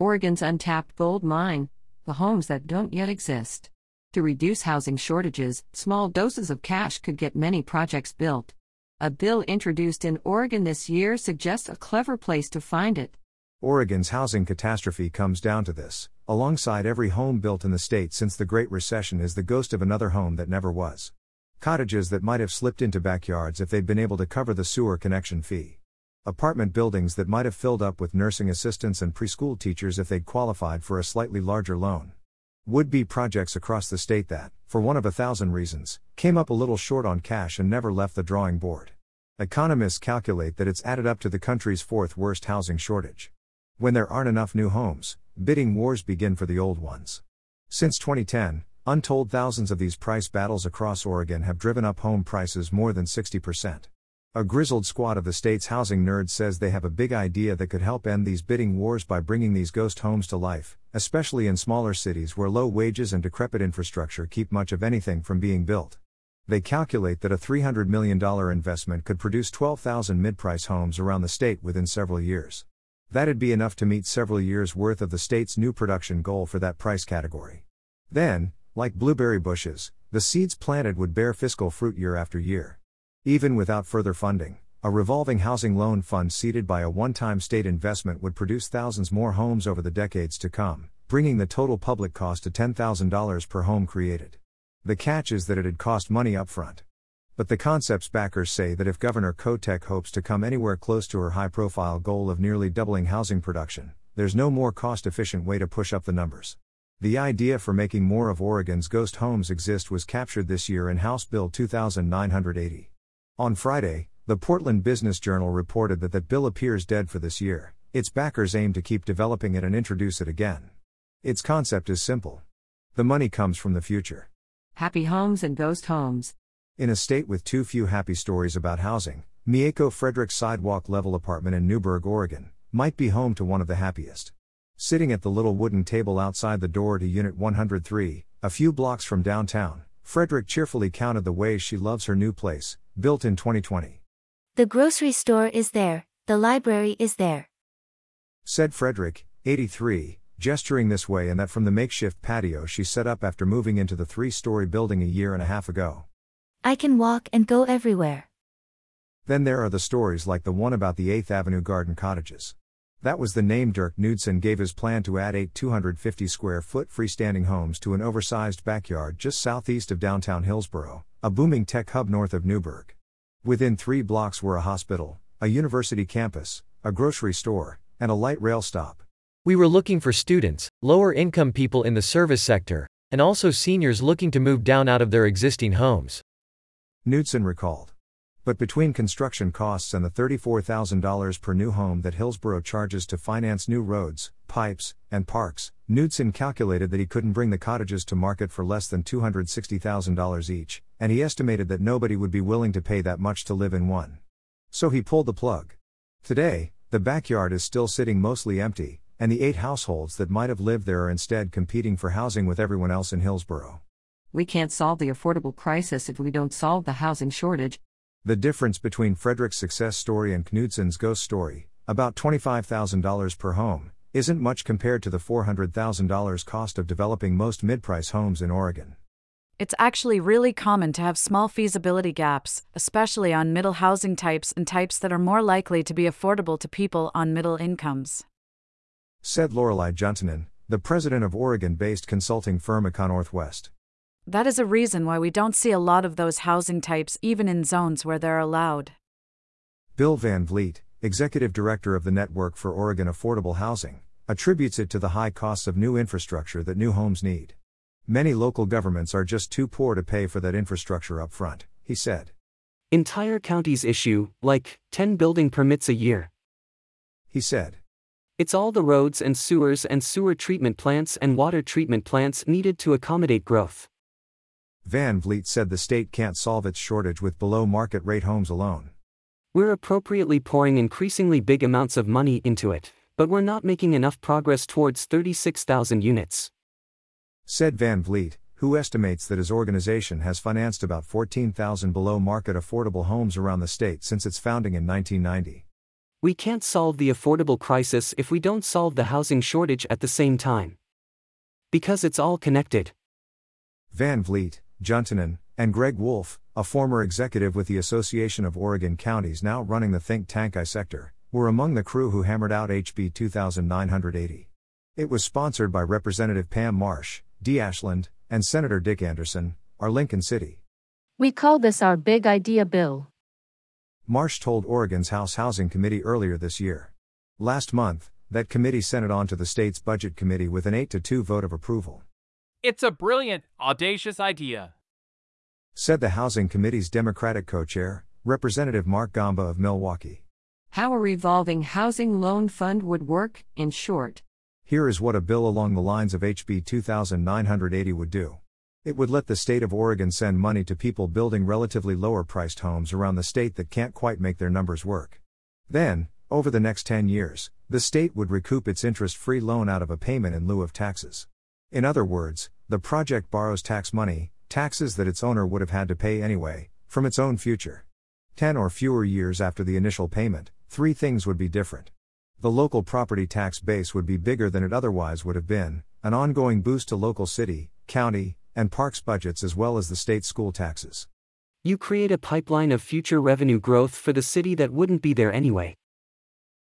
Oregon's untapped gold mine, the homes that don't yet exist. To reduce housing shortages, small doses of cash could get many projects built. A bill introduced in Oregon this year suggests a clever place to find it. Oregon's housing catastrophe comes down to this. Alongside every home built in the state since the Great Recession is the ghost of another home that never was. Cottages that might have slipped into backyards if they'd been able to cover the sewer connection fee. Apartment buildings that might have filled up with nursing assistants and preschool teachers if they'd qualified for a slightly larger loan. Would be projects across the state that, for one of a thousand reasons, came up a little short on cash and never left the drawing board. Economists calculate that it's added up to the country's fourth worst housing shortage. When there aren't enough new homes, bidding wars begin for the old ones. Since 2010, Untold thousands of these price battles across Oregon have driven up home prices more than 60%. A grizzled squad of the state's housing nerds says they have a big idea that could help end these bidding wars by bringing these ghost homes to life, especially in smaller cities where low wages and decrepit infrastructure keep much of anything from being built. They calculate that a $300 million investment could produce 12,000 mid price homes around the state within several years. That'd be enough to meet several years' worth of the state's new production goal for that price category. Then, like blueberry bushes, the seeds planted would bear fiscal fruit year after year. Even without further funding, a revolving housing loan fund seeded by a one time state investment would produce thousands more homes over the decades to come, bringing the total public cost to $10,000 per home created. The catch is that it had cost money upfront. But the concept's backers say that if Governor Kotek hopes to come anywhere close to her high profile goal of nearly doubling housing production, there's no more cost efficient way to push up the numbers. The idea for making more of Oregon's ghost homes exist was captured this year in House Bill 2980. On Friday, the Portland Business Journal reported that that bill appears dead for this year. Its backers aim to keep developing it and introduce it again. Its concept is simple. The money comes from the future. Happy homes and ghost homes. In a state with too few happy stories about housing, Mieko Frederick's sidewalk level apartment in Newberg, Oregon, might be home to one of the happiest. Sitting at the little wooden table outside the door to Unit 103, a few blocks from downtown, Frederick cheerfully counted the ways she loves her new place, built in 2020. The grocery store is there, the library is there. Said Frederick, 83, gesturing this way and that from the makeshift patio she set up after moving into the three story building a year and a half ago. I can walk and go everywhere. Then there are the stories like the one about the 8th Avenue garden cottages. That was the name Dirk Knudsen gave his plan to add eight 250 square foot freestanding homes to an oversized backyard just southeast of downtown Hillsboro, a booming tech hub north of Newberg. Within three blocks were a hospital, a university campus, a grocery store, and a light rail stop. We were looking for students, lower income people in the service sector, and also seniors looking to move down out of their existing homes. Knudsen recalled. But between construction costs and the $34,000 per new home that Hillsboro charges to finance new roads, pipes, and parks, Knudsen calculated that he couldn't bring the cottages to market for less than $260,000 each, and he estimated that nobody would be willing to pay that much to live in one. So he pulled the plug. Today, the backyard is still sitting mostly empty, and the eight households that might have lived there are instead competing for housing with everyone else in Hillsboro. We can't solve the affordable crisis if we don't solve the housing shortage, the difference between Frederick's success story and Knudsen's ghost story, about $25,000 per home, isn't much compared to the $400,000 cost of developing most mid price homes in Oregon. It's actually really common to have small feasibility gaps, especially on middle housing types and types that are more likely to be affordable to people on middle incomes. Said Lorelei Juntunen, the president of Oregon based consulting firm ECONorthwest. That is a reason why we don't see a lot of those housing types even in zones where they're allowed. Bill Van Vliet, executive director of the Network for Oregon Affordable Housing, attributes it to the high costs of new infrastructure that new homes need. Many local governments are just too poor to pay for that infrastructure up front, he said. Entire counties issue, like, 10 building permits a year. He said. It's all the roads and sewers and sewer treatment plants and water treatment plants needed to accommodate growth. Van Vliet said the state can't solve its shortage with below market rate homes alone. We're appropriately pouring increasingly big amounts of money into it, but we're not making enough progress towards 36,000 units. Said Van Vliet, who estimates that his organization has financed about 14,000 below market affordable homes around the state since its founding in 1990. We can't solve the affordable crisis if we don't solve the housing shortage at the same time. Because it's all connected. Van Vliet, Juntunen, and Greg Wolf, a former executive with the Association of Oregon Counties now running the think tank iSector, were among the crew who hammered out HB 2980. It was sponsored by Representative Pam Marsh, D. Ashland, and Senator Dick Anderson, our Lincoln City. We call this our Big Idea Bill. Marsh told Oregon's House Housing Committee earlier this year. Last month, that committee sent it on to the state's Budget Committee with an 8 to 2 vote of approval. It's a brilliant, audacious idea, said the Housing Committee's Democratic co chair, Representative Mark Gamba of Milwaukie. How a revolving housing loan fund would work, in short. Here is what a bill along the lines of HB 2980 would do. It would let the state of Oregon send money to people building relatively lower priced homes around the state that can't quite make their numbers work. Then, over the next 10 years, the state would recoup its interest free loan out of a payment in lieu of taxes. In other words, the project borrows tax money, taxes that its owner would have had to pay anyway, from its own future. 10 or fewer years after the initial payment, three things would be different. The local property tax base would be bigger than it otherwise would have been, an ongoing boost to local city, county, and parks budgets as well as the state school taxes. You create a pipeline of future revenue growth for the city that wouldn't be there anyway.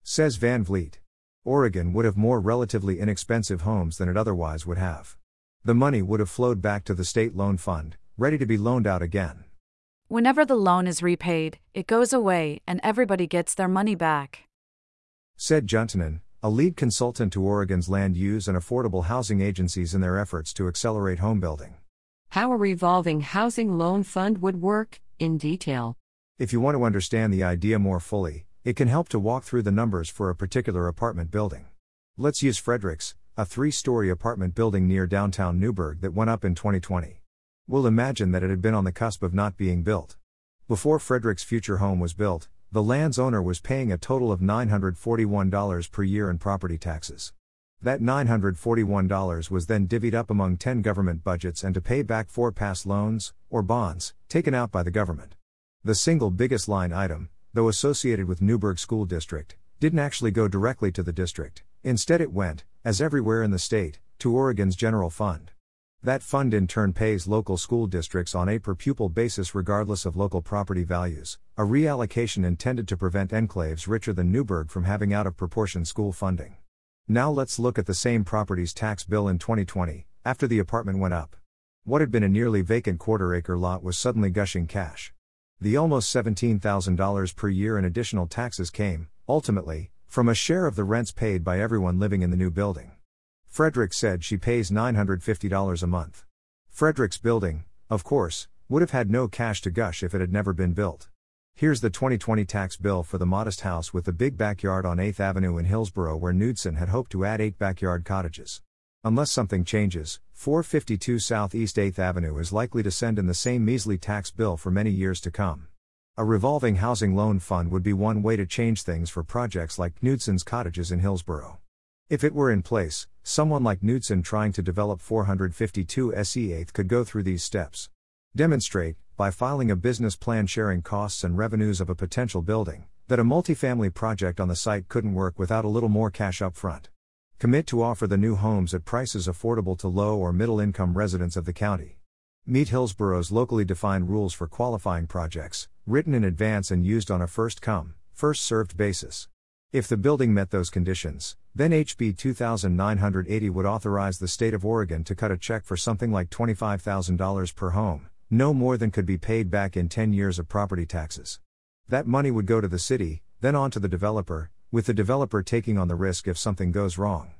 Says Van Vliet. Oregon would have more relatively inexpensive homes than it otherwise would have. The money would have flowed back to the state loan fund, ready to be loaned out again. Whenever the loan is repaid, it goes away and everybody gets their money back. Said Juntunen, a lead consultant to Oregon's land use and affordable housing agencies in their efforts to accelerate home building. How a revolving housing loan fund would work, in detail. If you want to understand the idea more fully, it can help to walk through the numbers for a particular apartment building. Let's use Fredericks, a three story apartment building near downtown Newberg that went up in 2020. We'll imagine that it had been on the cusp of not being built. Before Frederick's future home was built, the land's owner was paying a total of $941 per year in property taxes. That $941 was then divvied up among 10 government budgets and to pay back four past loans, or bonds, taken out by the government. The single biggest line item, though associated with Newberg School District, didn't actually go directly to the district, instead, it went, as everywhere in the state, to Oregon's general fund. That fund in turn pays local school districts on a per pupil basis regardless of local property values, a reallocation intended to prevent enclaves richer than Newberg from having out of proportion school funding. Now let's look at the same property's tax bill in 2020, after the apartment went up. What had been a nearly vacant quarter acre lot was suddenly gushing cash. The almost $17,000 per year in additional taxes came, ultimately, from a share of the rents paid by everyone living in the new building. Frederick said she pays $950 a month. Frederick's building, of course, would have had no cash to gush if it had never been built. Here's the 2020 tax bill for the modest house with the big backyard on 8th Avenue in Hillsboro where Knudsen had hoped to add eight backyard cottages. Unless something changes, 452 Southeast 8th Avenue is likely to send in the same measly tax bill for many years to come. A revolving housing loan fund would be one way to change things for projects like Knudsen's cottages in Hillsboro. If it were in place, someone like Knudsen trying to develop 452 SE 8th could go through these steps. Demonstrate, by filing a business plan sharing costs and revenues of a potential building, that a multifamily project on the site couldn't work without a little more cash up front. Commit to offer the new homes at prices affordable to low or middle income residents of the county. Meet Hillsboro's locally defined rules for qualifying projects, written in advance and used on a first come, first served basis. If the building met those conditions, then HB 2980 would authorize the state of Oregon to cut a check for something like $25,000 per home, no more than could be paid back in 10 years of property taxes. That money would go to the city, then on to the developer, with the developer taking on the risk if something goes wrong.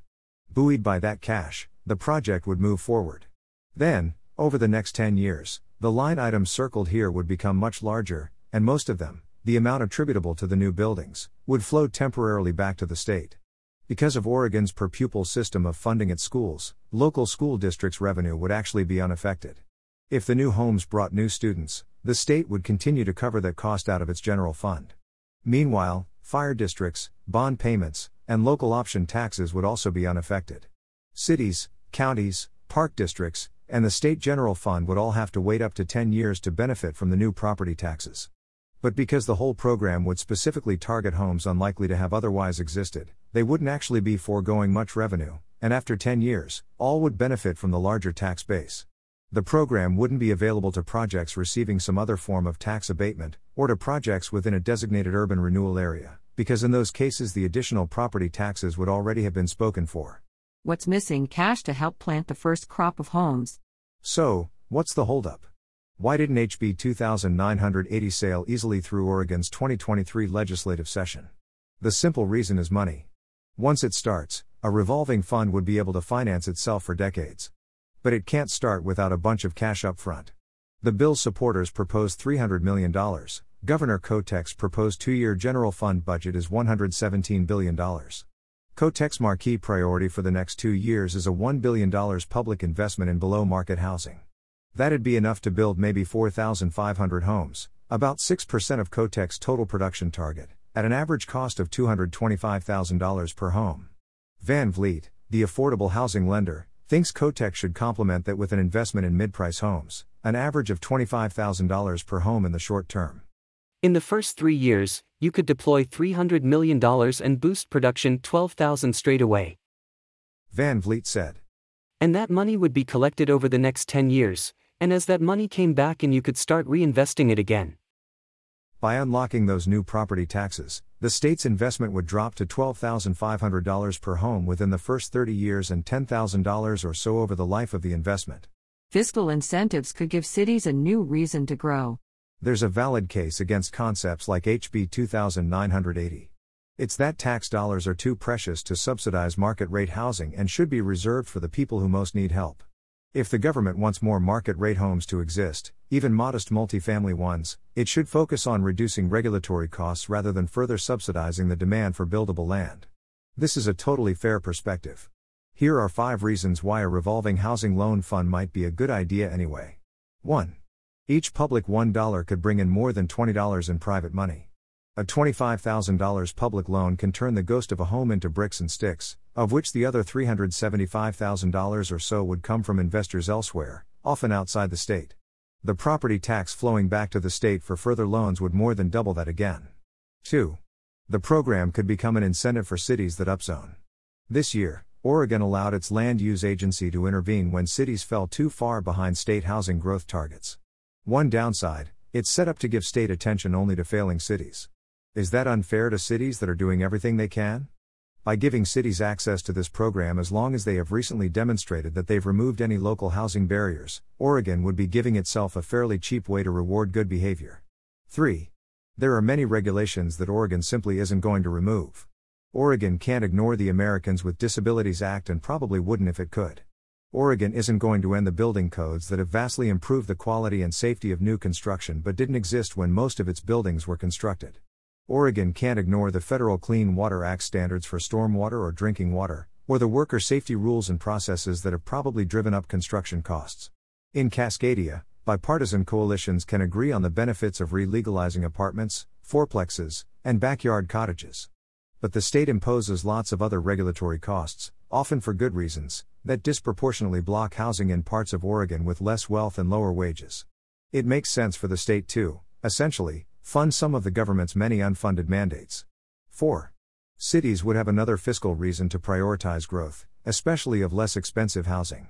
Buoyed by that cash, the project would move forward. Then, over the next 10 years, the line items circled here would become much larger, and most of them, the amount attributable to the new buildings, would flow temporarily back to the state. Because of Oregon's per pupil system of funding at schools, local school districts' revenue would actually be unaffected. If the new homes brought new students, the state would continue to cover that cost out of its general fund. Meanwhile, fire districts, bond payments, and local option taxes would also be unaffected. Cities, counties, park districts, and the state general fund would all have to wait up to 10 years to benefit from the new property taxes. But because the whole program would specifically target homes unlikely to have otherwise existed, they wouldn't actually be foregoing much revenue, and after 10 years, all would benefit from the larger tax base. The program wouldn't be available to projects receiving some other form of tax abatement, or to projects within a designated urban renewal area, because in those cases the additional property taxes would already have been spoken for. What's missing cash to help plant the first crop of homes. So, what's the holdup? Why didn't HB 2980 sail easily through Oregon's 2023 legislative session? The simple reason is money. Once it starts, a revolving fund would be able to finance itself for decades. But it can't start without a bunch of cash up front. The bill's supporters propose $300 million. Governor Kotek's proposed two year general fund budget is $117 billion. Kotek's marquee priority for the next two years is a $1 billion public investment in below market housing. That'd be enough to build maybe 4,500 homes, about 6% of Kotek's total production target, at an average cost of $225,000 per home. Van Vliet, the affordable housing lender, thinks Kotek should complement that with an investment in mid price homes, an average of $25,000 per home in the short term. In the first three years, you could deploy $300 million and boost production 12,000 straight away. Van Vliet said. And that money would be collected over the next 10 years, and as that money came back and you could start reinvesting it again. By unlocking those new property taxes, the state's investment would drop to $12,500 per home within the first 30 years and $10,000 or so over the life of the investment. Fiscal incentives could give cities a new reason to grow. There's a valid case against concepts like HB 2980. It's that tax dollars are too precious to subsidize market rate housing and should be reserved for the people who most need help. If the government wants more market rate homes to exist, even modest multifamily ones, it should focus on reducing regulatory costs rather than further subsidizing the demand for buildable land. This is a totally fair perspective. Here are five reasons why a revolving housing loan fund might be a good idea anyway. 1. Each public $1 could bring in more than $20 in private money. A $25,000 public loan can turn the ghost of a home into bricks and sticks, of which the other $375,000 or so would come from investors elsewhere, often outside the state. The property tax flowing back to the state for further loans would more than double that again. 2. The program could become an incentive for cities that upzone. This year, Oregon allowed its land use agency to intervene when cities fell too far behind state housing growth targets. One downside, it's set up to give state attention only to failing cities. Is that unfair to cities that are doing everything they can? By giving cities access to this program as long as they have recently demonstrated that they've removed any local housing barriers, Oregon would be giving itself a fairly cheap way to reward good behavior. 3. There are many regulations that Oregon simply isn't going to remove. Oregon can't ignore the Americans with Disabilities Act and probably wouldn't if it could. Oregon isn't going to end the building codes that have vastly improved the quality and safety of new construction but didn't exist when most of its buildings were constructed. Oregon can't ignore the federal Clean Water Act standards for stormwater or drinking water, or the worker safety rules and processes that have probably driven up construction costs. In Cascadia, bipartisan coalitions can agree on the benefits of re-legalizing apartments, fourplexes, and backyard cottages. But the state imposes lots of other regulatory costs, often for good reasons, that disproportionately block housing in parts of Oregon with less wealth and lower wages. It makes sense for the state to, essentially, Fund some of the government's many unfunded mandates. 4. Cities would have another fiscal reason to prioritize growth, especially of less expensive housing.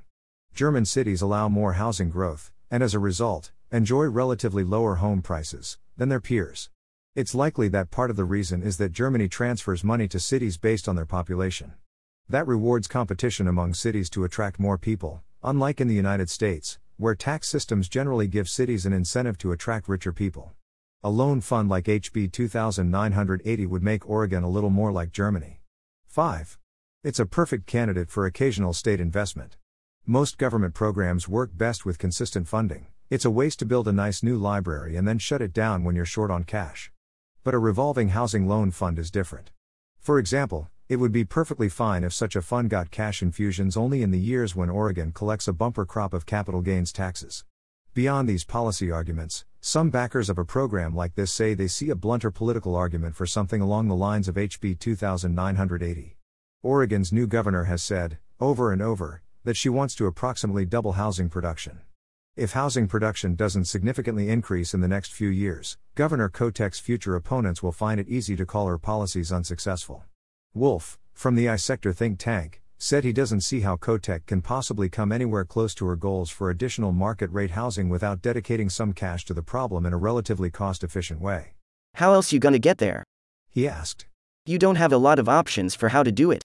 German cities allow more housing growth, and as a result, enjoy relatively lower home prices than their peers. It's likely that part of the reason is that Germany transfers money to cities based on their population. That rewards competition among cities to attract more people, unlike in the United States, where tax systems generally give cities an incentive to attract richer people. A loan fund like HB 2980 would make Oregon a little more like Germany. 5. It's a perfect candidate for occasional state investment. Most government programs work best with consistent funding. It's a waste to build a nice new library and then shut it down when you're short on cash. But a revolving housing loan fund is different. For example, it would be perfectly fine if such a fund got cash infusions only in the years when Oregon collects a bumper crop of capital gains taxes. Beyond these policy arguments, some backers of a program like this say they see a blunter political argument for something along the lines of HB 2980. Oregon's new governor has said, over and over, that she wants to approximately double housing production. If housing production doesn't significantly increase in the next few years, Governor Kotek's future opponents will find it easy to call her policies unsuccessful. Wolf, from the iSector think tank, said he doesn't see how Kotek can possibly come anywhere close to her goals for additional market rate housing without dedicating some cash to the problem in a relatively cost efficient way. How else you gonna get there? He asked. You don't have a lot of options for how to do it.